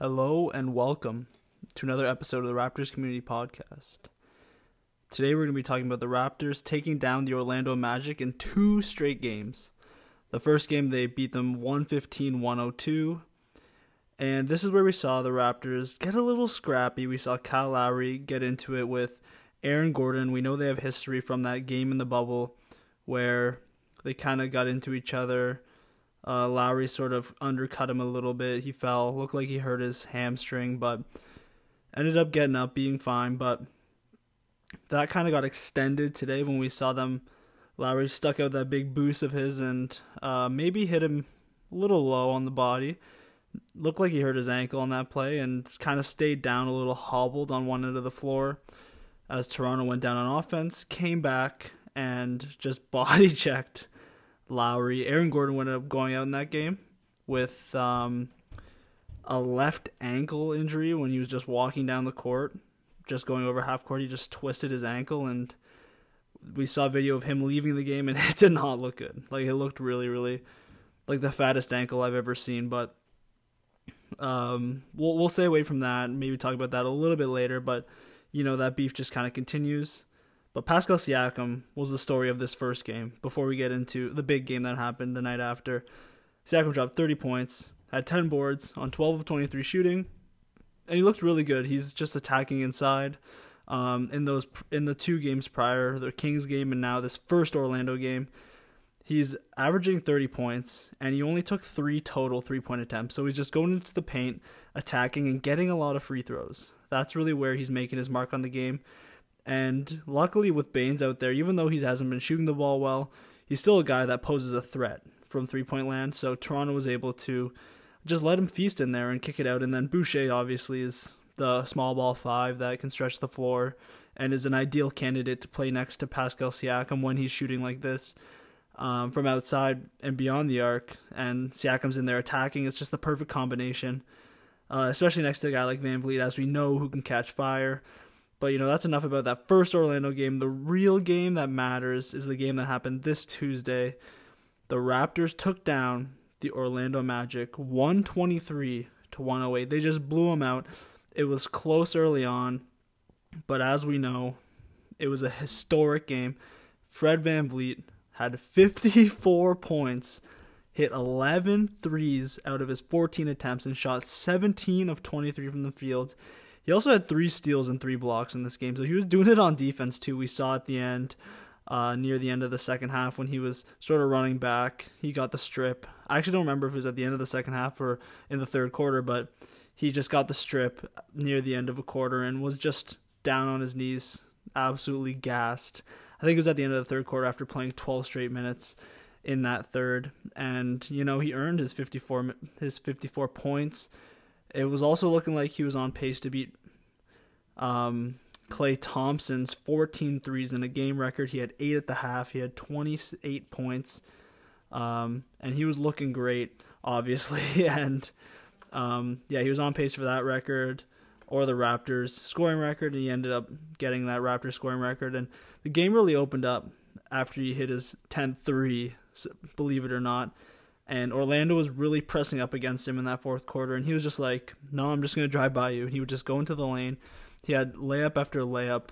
Hello and welcome to another episode of the Raptors Community Podcast. Today we're going to be talking about the Raptors taking down the Orlando Magic in two straight games. The first game they beat them 115-102, and this is where we saw the Raptors get a little scrappy. We saw Kyle Lowry get into it with Aaron Gordon. We know they have history from that game in the bubble where they kind of got into each other uh, Lowry sort of undercut him a little bit. He fell, looked like he hurt his hamstring, but ended up getting up, being fine. But that kind of got extended today when we saw them. Lowry stuck out that big boost of his and uh, maybe hit him a little low on the body. Looked like he hurt his ankle on that play and kind of stayed down a little hobbled on one end of the floor as Toronto went down on offense, came back and just body checked Lowry. Aaron Gordon ended up going out in that game with um, a left ankle injury when he was just walking down the court, just going over half court. He just twisted his ankle, and we saw a video of him leaving the game, and it did not look good. Like it looked really, really like the fattest ankle I've ever seen. But um, we'll we'll stay away from that. Maybe talk about that a little bit later. But you know that beef just kind of continues. But Pascal Siakam was the story of this first game before we get into the big game that happened the night after. Siakam dropped 30 points, had 10 boards on 12 of 23 shooting, and he looked really good. He's just attacking inside. Um, in those in the two games prior, the Kings game and now this first Orlando game, he's averaging 30 points and he only took 3 total three-point attempts. So he's just going into the paint, attacking and getting a lot of free throws. That's really where he's making his mark on the game. And luckily, with Baynes out there, even though he hasn't been shooting the ball well, he's still a guy that poses a threat from three point land. So Toronto was able to just let him feast in there and kick it out. And then Boucher, obviously, is the small ball five that can stretch the floor and is an ideal candidate to play next to Pascal Siakam when he's shooting like this um, from outside and beyond the arc. And Siakam's in there attacking. It's just the perfect combination, uh, especially next to a guy like VanVleet, as we know who can catch fire. But you know, that's enough about that first Orlando game. The real game that matters is the game that happened this Tuesday. The Raptors took down the Orlando Magic 123 to 108. They just blew them out. It was close early on, but as we know, it was a historic game. Fred Van VanVleet had 54 points, hit 11 threes out of his 14 attempts, and shot 17 of 23 from the field. He also had three steals and three blocks in this game, so he was doing it on defense too. We saw at the end, uh, near the end of the second half, when he was sort of running back. He got the strip. I actually don't remember if it was at the end of the second half or in the third quarter, but he just got the strip near the end of a quarter and was just down on his knees, absolutely gassed. I think it was at the end of the third quarter after playing 12 straight minutes in that third, and you know he earned his 54 his 54 points. It was also looking like he was on pace to beat um, Klay Thompson's 14 threes in a game record. He had eight at the half. He had 28 points. Um, and he was looking great, obviously. and um, yeah, he was on pace for that record or the Raptors scoring record. And he ended up getting that Raptors scoring record. And the game really opened up after he hit his 10th three, believe it or not. And Orlando was really pressing up against him in that fourth quarter. And he was just like, no, I'm just going to drive by you. And he would just go into the lane he had layup after layup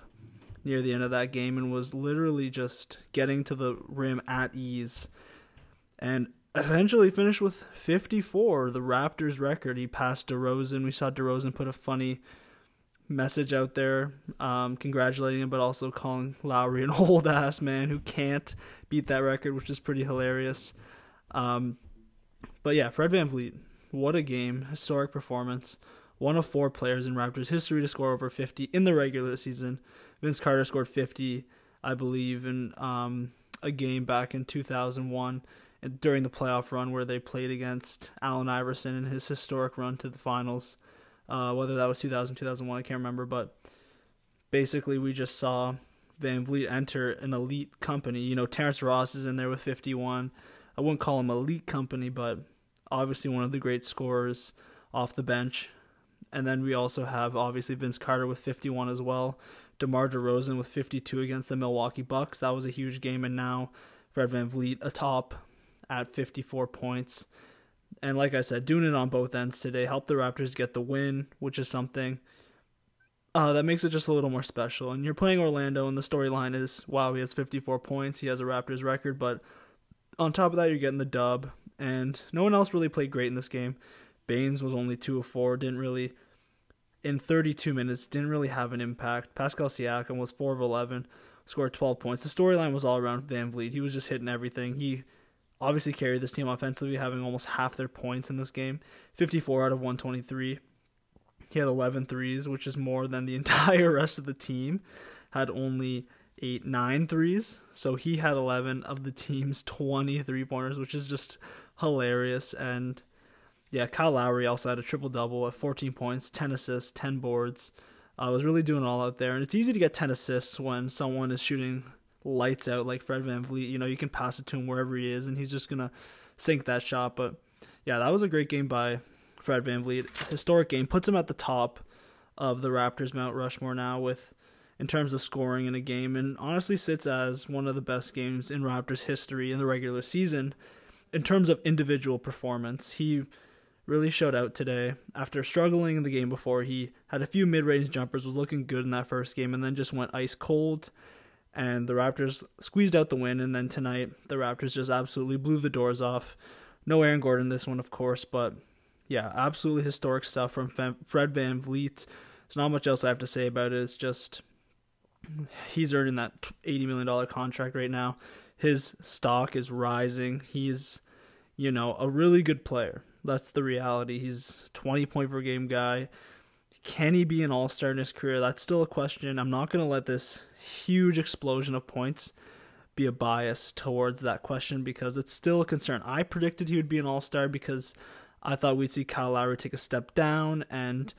near the end of that game and was literally just getting to the rim at ease. And eventually finished with 54, the Raptors record. He passed DeRozan. We saw DeRozan put a funny message out there um, congratulating him, but also calling Lowry an old ass man who can't beat that record, which is pretty hilarious. Um, but yeah, Fred VanVleet, what a game. Historic performance one of four players in Raptors history to score over 50 in the regular season. Vince Carter scored 50, I believe, in um, a game back in 2001 during the playoff run where they played against Allen Iverson in his historic run to the finals. Uh, whether that was 2000, 2001, I can't remember, but basically we just saw VanVleet enter an elite company. You know, Terrence Ross is in there with 51. I wouldn't call him elite company, but obviously one of the great scorers off the bench. And then we also have obviously Vince Carter with 51 as well. DeMar DeRozan with 52 against the Milwaukee Bucks. That was a huge game. And now Fred Van VanVleet atop at 54 points. And like I said, doing it on both ends today helped the Raptors get the win, which is something uh, that makes it just a little more special. And you're playing Orlando, and the storyline is wow, he has 54 points, he has a Raptors record, but on top of that, you're getting the dub. And no one else really played great in this game. Baynes was only 2 of 4, didn't really, in 32 minutes, didn't really have an impact. Pascal Siakam was 4 of 11, scored 12 points. The storyline was all around VanVleet. He was just hitting everything. He obviously carried this team offensively, having almost half their points in this game 54 out of 123. He had 11 threes, which is more than the entire rest of the team. Had only eight, nine threes. So he had 11 of the team's 20 three pointers, which is just hilarious. And yeah, Kyle Lowry also had a triple double at 14 points, 10 assists, 10 boards. I uh, was really doing all out there. And it's easy to get 10 assists when someone is shooting lights out like Fred VanVleet. You know, you can pass it to him wherever he is, and he's just to sink that shot. But yeah, that was a great game by Fred VanVleet. Historic game. Puts him at the top of the Raptors Mount Rushmore now with in terms of scoring in a game and honestly sits as one of the best games in Raptors history in the regular season in terms of individual performance. He really showed out today. After struggling in the game before, he had a few mid-range jumpers, was looking good in that first game and then just went ice cold and the Raptors squeezed out the win. And then tonight, the Raptors just absolutely blew the doors off. No Aaron Gordon this one, of course, but yeah, absolutely historic stuff from Fred Van VanVleet. There's not much else I have to say about it. It's just he's earning that $80 million contract right now. His stock is rising. He's, you know, a really good player. That's the reality. He's 20 point per game guy. Can he be an all star in his career? That's still a question. I'm not going to let this huge explosion of points be a bias towards that question because it's still a concern. I predicted he would be an all star because I thought we'd see Kyle Lowry take a step down and,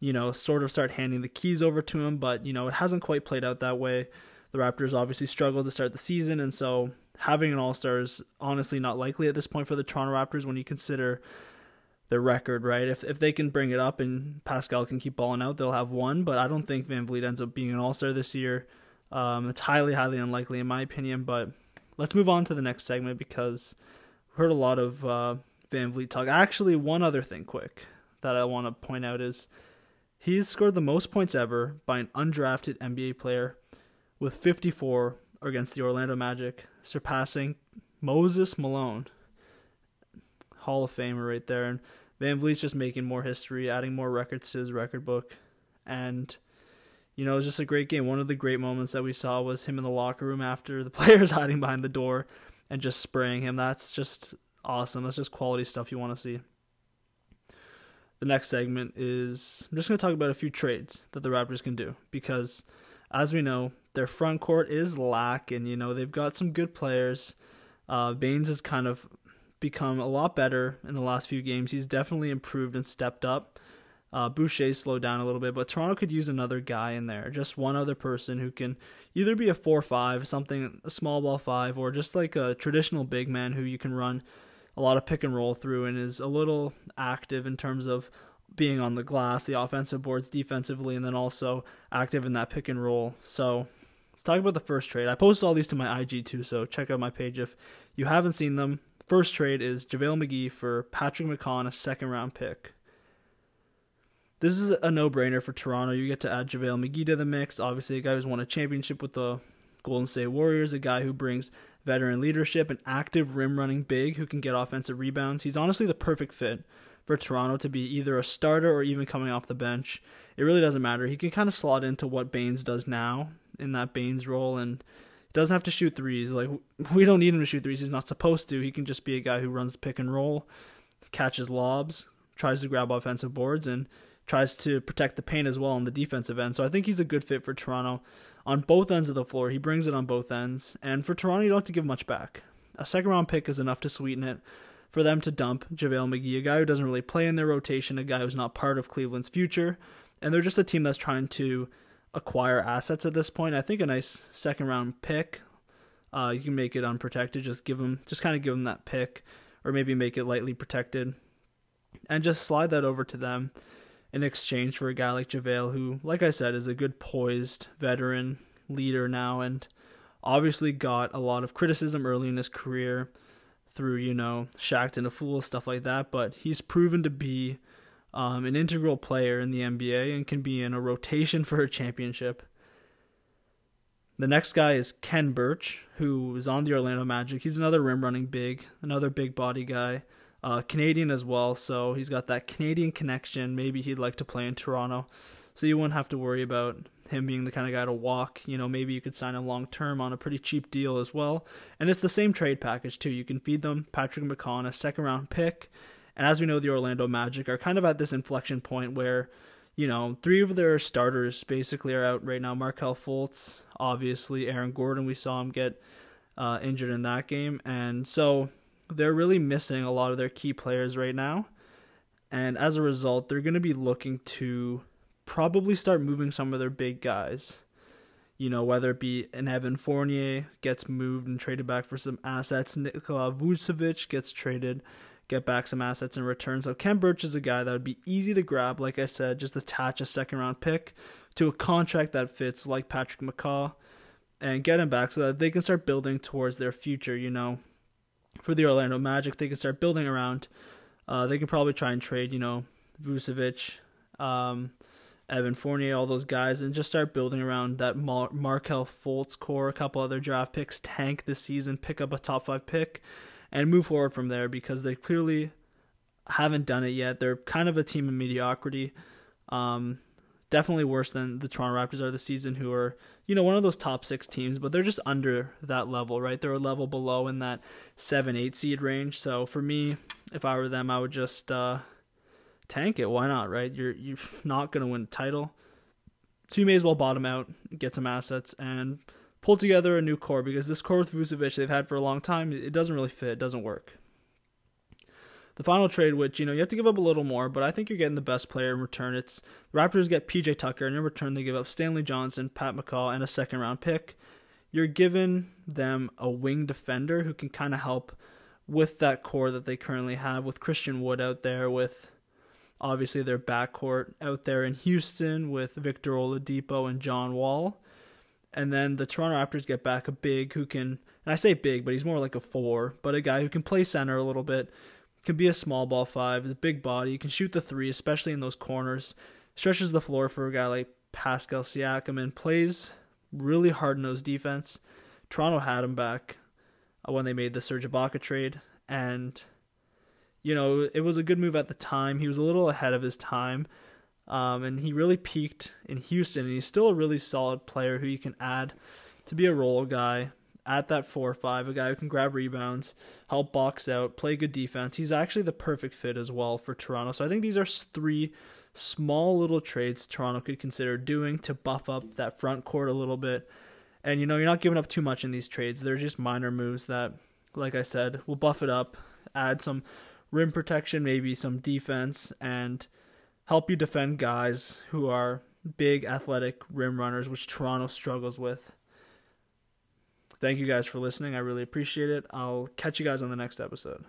you know, sort of start handing the keys over to him, but, you know, it hasn't quite played out that way. The Raptors obviously struggled to start the season, and so having an all star is honestly not likely at this point for the Toronto Raptors when you consider their record, right? If if they can bring it up and Pascal can keep balling out, they'll have one. But I don't think VanVleet ends up being an All Star this year. Um, it's highly, highly unlikely in my opinion. But let's move on to the next segment because we heard a lot of uh, VanVleet talk. Actually, one other thing, quick, that I want to point out is he's scored the most points ever by an undrafted NBA player with 54 against the Orlando Magic, surpassing Moses Malone Hall of Famer right there. And VanVleet's just making more history, adding more records to his record book. And, you know, it was just a great game. One of the great moments that we saw was him in the locker room after the players hiding behind the door and just spraying him. That's just awesome. That's just quality stuff you want to see. The next segment is I'm just going to talk about a few trades that the Raptors can do because, as we know, their front court is lack, And you know, they've got some good players. Uh, Baynes is kind of become a lot better in the last few games. He's definitely improved and stepped up. Uh, Boucher slowed down a little bit, but Toronto could use another guy in there, just one other person who can either be a four-five, something a small ball five, or just like a traditional big man who you can run a lot of pick and roll through and is a little active in terms of being on the glass, the offensive boards defensively, and then also active in that pick and roll. So let's talk about the first trade. I posted all these to my IG too, so check out my page if you haven't seen them. First trade is JaVale McGee for Patrick McCaw, a second round pick. This is a no brainer for Toronto. You get to add JaVale McGee to the mix. Obviously, a guy who's won a championship with the Golden State Warriors, a guy who brings veteran leadership, an active rim running big who can get offensive rebounds. He's honestly the perfect fit for Toronto to be either a starter or even coming off the bench. It really doesn't matter. He can kind of slot into what Baynes does now in that Baynes role and he doesn't have to shoot threes. Like we don't need him to shoot threes. He's not supposed to. He can just be a guy who runs pick and roll, catches lobs, tries to grab offensive boards, and tries to protect the paint as well on the defensive end. So I think he's a good fit for Toronto on both ends of the floor. He brings it on both ends. And for Toronto, you don't have to give much back. A second round pick is enough to sweeten it for them to dump JaVale McGee, a guy who doesn't really play in their rotation, a guy who's not part of Cleveland's future. And they're just a team that's trying to acquire assets at this point. I think a nice second round pick. Uh, you can make it unprotected. Just give them, just kind of give them that pick, or maybe make it lightly protected, and just slide that over to them in exchange for a guy like JaVale, who, like I said, is a good poised veteran leader now, and obviously got a lot of criticism early in his career. Through, you know, Shaqtin' a Fool, stuff like that, but he's proven to be um, an integral player in the NBA and can be in a rotation for a championship. The next guy is Khem Birch, who is on the Orlando Magic. He's another rim running big, another big body guy, uh, Canadian as well. So he's got that Canadian connection. Maybe he'd like to play in Toronto, so you wouldn't have to worry about him being the kind of guy to walk. You know, maybe you could sign him long term on a pretty cheap deal as well. And it's the same trade package too. You can feed them Patrick McCaw, a second round pick. And as we know, the Orlando Magic are kind of at this inflection point where, you know, three of their starters basically are out right now. Markelle Fultz, obviously, Aaron Gordon, we saw him get uh, injured in that game. And so they're really missing a lot of their key players right now. And as a result, they're going to be looking to probably start moving some of their big guys. You know, whether it be an Evan Fournier gets moved and traded back for some assets, Nikola Vucevic gets traded, get back some assets in return. So Khem Birch is a guy that would be easy to grab, like I said, just attach a second round pick to a contract that fits like Patrick McCaw and get him back so that they can start building towards their future, you know. For the Orlando Magic, they can start building around. Uh, they can probably try and trade, you know, Vucevic, um, Evan Fournier, all those guys, and just start building around that Mar- Markelle Fultz core, a couple other draft picks, tank this season, pick up a top five pick, and move forward from there because they clearly haven't done it yet. They're kind of a team of mediocrity. Um, definitely worse than the Toronto Raptors are this season, who are, you know, one of those top six teams, but they're just under that level, right? They're a level below in that seven, eight seed range. So for me, if I were them, I would just uh, tank it. Why not, right? You're you're not gonna win a title. So you may as well bottom out, get some assets, and pull together a new core because this core with Vucevic they've had for a long time, it doesn't really fit, it doesn't work. The final trade, which you know you have to give up a little more, but I think you're getting the best player in return. It's the Raptors get PJ Tucker, and in return they give up Stanley Johnson, Pat McCaw, and a second round pick. You're giving them a wing defender who can kind of help with that core that they currently have with Christian Wood out there, with obviously their backcourt out there in Houston with Victor Oladipo and John Wall. And then the Toronto Raptors get back a big who can, and I say big, but he's more like a four, but a guy who can play center a little bit, can be a small ball five, a big body, can shoot the three, especially in those corners, stretches the floor for a guy like Pascal Siakam, and plays really hard nosed defense. Toronto had him back uh, when they made the Serge Ibaka trade, and you know, it was a good move at the time. He was a little ahead of his time. Um, and he really peaked in Houston, and he's still a really solid player who you can add to be a role guy at that four or five, a guy who can grab rebounds, help box out, play good defense. He's actually the perfect fit as well for Toronto. So I think these are three small little trades Toronto could consider doing to buff up that front court a little bit. And you know, you're not giving up too much in these trades. They're just minor moves that, like I said, will buff it up, add some rim protection, maybe some defense, and help you defend guys who are big athletic rim runners, which Toronto struggles with. Thank you guys for listening. I really appreciate it. I'll catch you guys on the next episode.